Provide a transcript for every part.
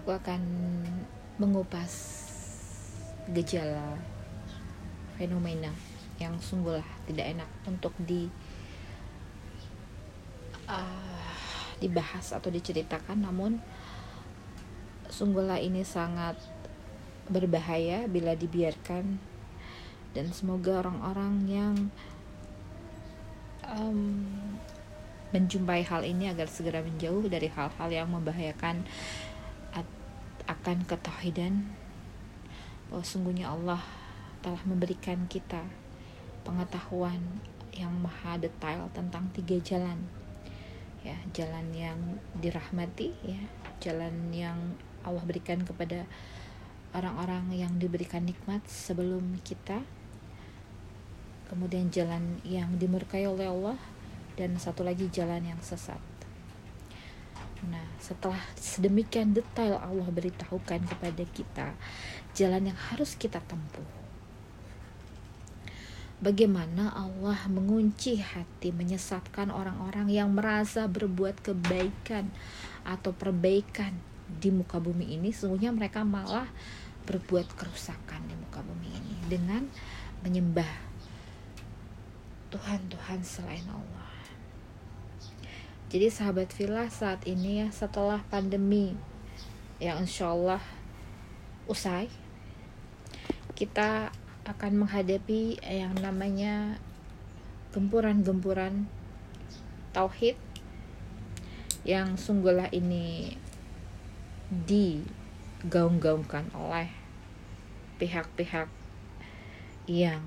aku akan mengupas gejala fenomena yang sungguhlah tidak enak untuk di uh, dibahas atau diceritakan. Namun sungguhlah ini sangat berbahaya bila dibiarkan. Dan semoga orang-orang yang um, menjumpai hal ini agar segera menjauh dari hal-hal yang membahayakan akan ketauhidan bahwa sungguhnya Allah telah memberikan kita pengetahuan yang maha detail tentang tiga jalan. Ya jalan yang dirahmati ya jalan yang Allah berikan kepada orang-orang yang diberikan nikmat sebelum kita. Kemudian jalan yang dimurkai oleh Allah dan satu lagi jalan yang sesat Nah, setelah sedemikian detail Allah beritahukan kepada kita jalan yang harus kita tempuh. Bagaimana Allah mengunci hati, menyesatkan orang-orang yang merasa berbuat kebaikan atau perbaikan di muka bumi ini, sesungguhnya mereka malah berbuat kerusakan di muka bumi ini dengan menyembah Tuhan-Tuhan selain Allah. Jadi sahabat villa saat ini ya setelah pandemi yang insya Allah usai, kita akan menghadapi yang namanya gempuran-gempuran tauhid yang sungguhlah ini digaung-gaungkan oleh pihak-pihak yang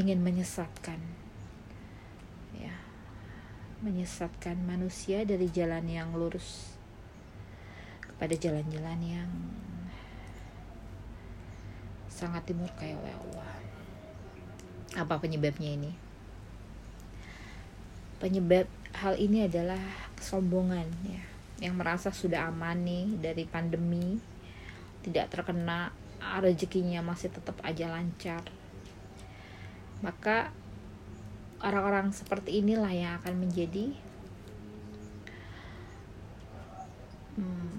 ingin menyesatkan menyesatkan manusia dari jalan yang lurus kepada jalan-jalan yang sangat dimurkai oleh Allah. Apa penyebabnya ini? Penyebab hal ini adalah kesombongan ya, yang merasa sudah aman nih dari pandemi, tidak terkena rezekinya masih tetap aja lancar. Maka orang-orang seperti inilah yang akan menjadi hmm,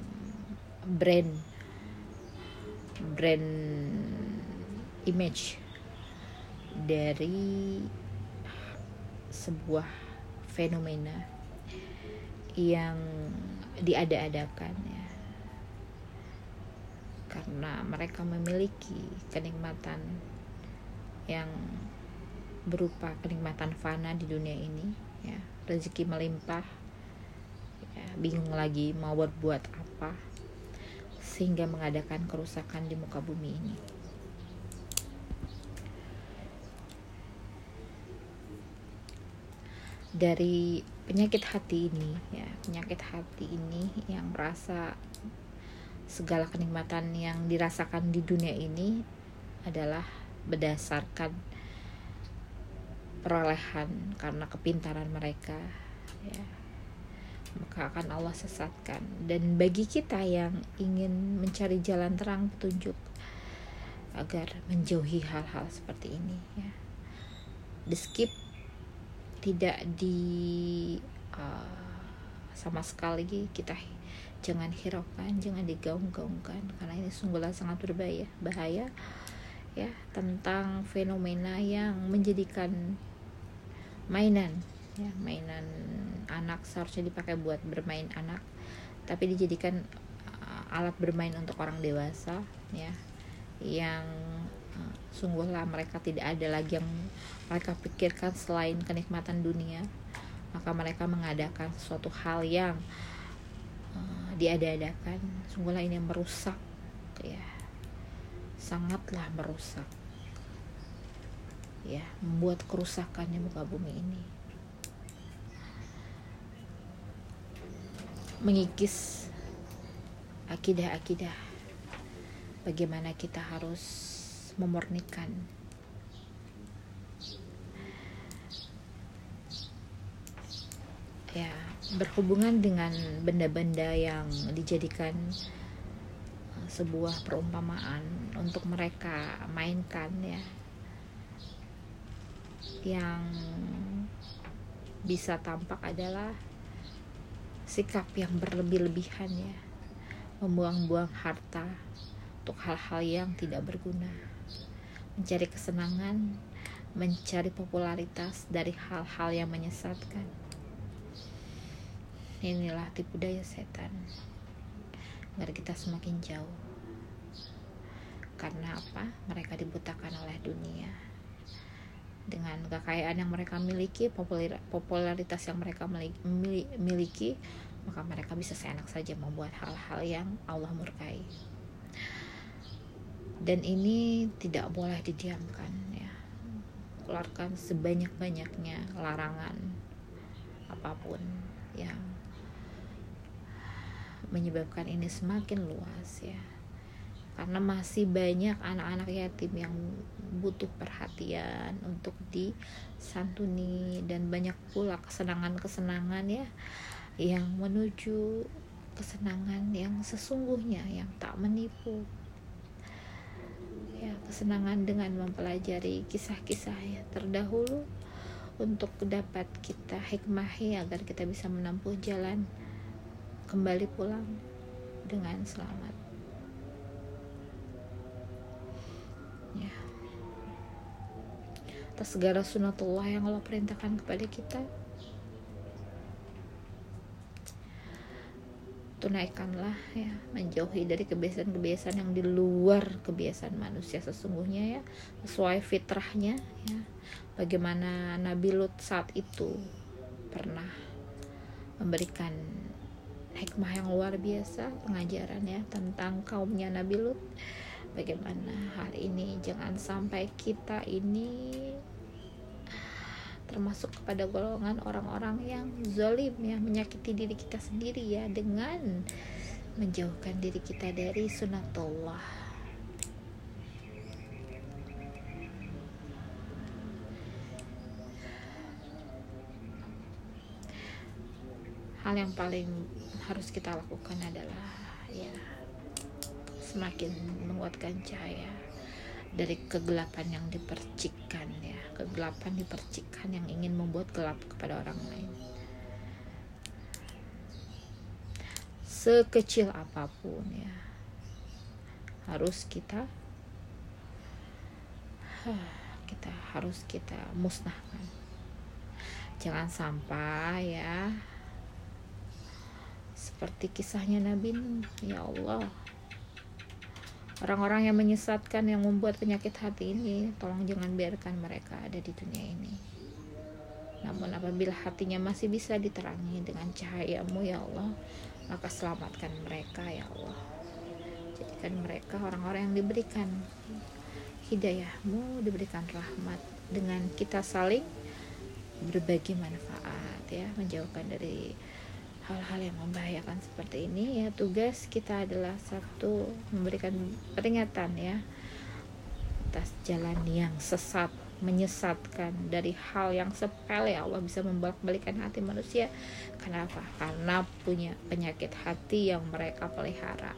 brand brand image dari sebuah fenomena yang diada-adakan ya. Karena mereka memiliki kenikmatan yang berupa kenikmatan fana di dunia ini ya. Rezeki melimpah ya, bingung lagi mau berbuat apa sehingga mengadakan kerusakan di muka bumi ini. Dari penyakit hati ini ya penyakit hati ini yang merasa segala kenikmatan yang dirasakan di dunia ini adalah berdasarkan perolehan karena kepintaran mereka ya. Maka akan Allah sesatkan. Dan bagi kita yang ingin mencari jalan terang petunjuk agar menjauhi hal-hal seperti ini ya. Di skip tidak di uh, sama sekali kita jangan hiraukan jangan digaung-gaungkan karena ini sungguhlah sangat berbahaya bahaya ya tentang fenomena yang menjadikan mainan. Ya. Mainan anak seharusnya dipakai buat bermain anak tapi dijadikan uh, alat bermain untuk orang dewasa ya. Yang uh, sungguhlah mereka tidak ada lagi yang mereka pikirkan selain kenikmatan dunia. Maka mereka mengadakan suatu hal yang uh, diada-adakan sungguhlah ini merusak ya. Sangatlah merusak ya membuat kerusakan di muka bumi ini. Mengikis akidah-akidah bagaimana kita harus memurnikan. Ya berhubungan dengan benda-benda yang dijadikan uh, sebuah perumpamaan untuk mereka mainkan ya yang bisa tampak adalah sikap yang berlebih-lebihan ya. Membuang-buang harta untuk hal-hal yang tidak berguna. Mencari kesenangan mencari popularitas dari hal-hal yang menyesatkan. Inilah tipu daya setan. Agar kita semakin jauh. Karena apa? Mereka dibutakan oleh dunia dengan kekayaan yang mereka miliki popularitas yang mereka miliki maka mereka bisa seenak saja membuat hal-hal yang Allah murkai. Dan ini tidak boleh didiamkan ya. Keluarkan sebanyak-banyaknya larangan apa pun yang menyebabkan ini semakin luas ya. Karena masih banyak anak-anak yatim yang butuh perhatian untuk disantuni dan banyak pula kesenangan-kesenangan ya yang menuju kesenangan yang sesungguhnya yang tak menipu ya kesenangan dengan mempelajari kisah-kisah ya terdahulu untuk dapat kita hikmahi agar kita bisa menempuh jalan kembali pulang dengan selamat. Atas segala sunatullah yang Allah perintahkan kepada kita, tunaikanlah ya menjauhi dari kebiasaan-kebiasaan yang di luar kebiasaan manusia sesungguhnya ya. Sesuai fitrahnya ya. Bagaimana Nabi Lut saat itu pernah memberikan hikmah yang luar biasa pengajaran ya tentang kaumnya Nabi Lut. Bagaimana hal ini jangan sampai kita ini termasuk kepada golongan orang-orang yang zolim ya menyakiti diri kita sendiri ya dengan menjauhkan diri kita dari sunatullah hal yang paling harus kita lakukan adalah ya semakin menguatkan cahaya dari kegelapan yang dipercikkan ya. Kegelapan dipercikkan yang ingin membuat gelap kepada orang lain. Sekecil apa pun ya harus kita kita harus kita musnahkan. Jangan sampai ya seperti kisahnya Nabi ya Allah orang-orang yang menyesatkan yang membuat penyakit hati ini tolong jangan biarkan mereka ada di dunia ini. Namun apabila hatinya masih bisa diterangi dengan cahayamu ya Allah maka selamatkan mereka ya Allah. Jadikan mereka orang-orang yang diberikan hidayahmu diberikan rahmat. Dengan kita saling berbagi manfaat ya. Menjauhkan dari hal-hal yang membahayakan seperti ini ya tugas kita adalah satu memberikan peringatan ya atas jalan yang sesat menyesatkan dari hal yang sepele Allah bisa membolak-balikan hati manusia. Kenapa? Karena punya penyakit hati yang mereka pelihara.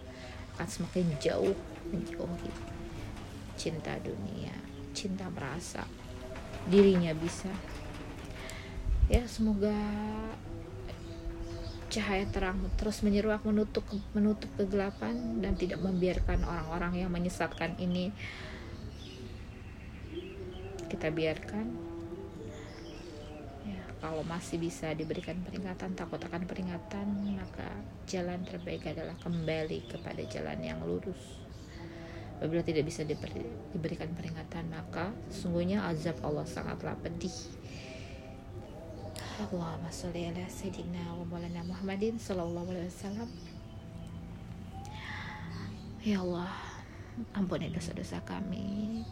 Akan semakin jauh menjauhi cinta dunia cinta merasa dirinya bisa. Ya semoga cahaya terang terus menyeruak menutup menutup kegelapan dan tidak membiarkan orang-orang yang menyesatkan ini kita biarkan. Ya kalau masih bisa diberikan peringatan takut akan peringatan maka jalan terbaik adalah kembali kepada jalan yang lurus. Apabila tidak bisa diberi, diberikan peringatan maka sesungguhnya azab Allah sangatlah pedih Allahumma sholli ala sayyidina wa maulana Muhammadin sallallahu alaihi wasallam. Ya Allah, ampuni dosa-dosa kami.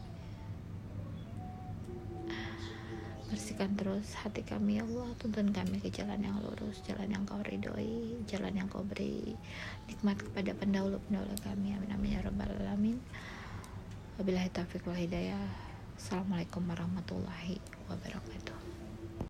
bersihkan terus hati kami ya Allah. Tuntun kami ke jalan yang lurus jalan yang kau ridhoi jalan yang kau beri nikmat kepada pendahulu-pendahulu kami. Amin amin ya rabbal alamin. Wabillahi taufiq wal hidayah. Assalamualaikum warahmatullahi wabarakatuh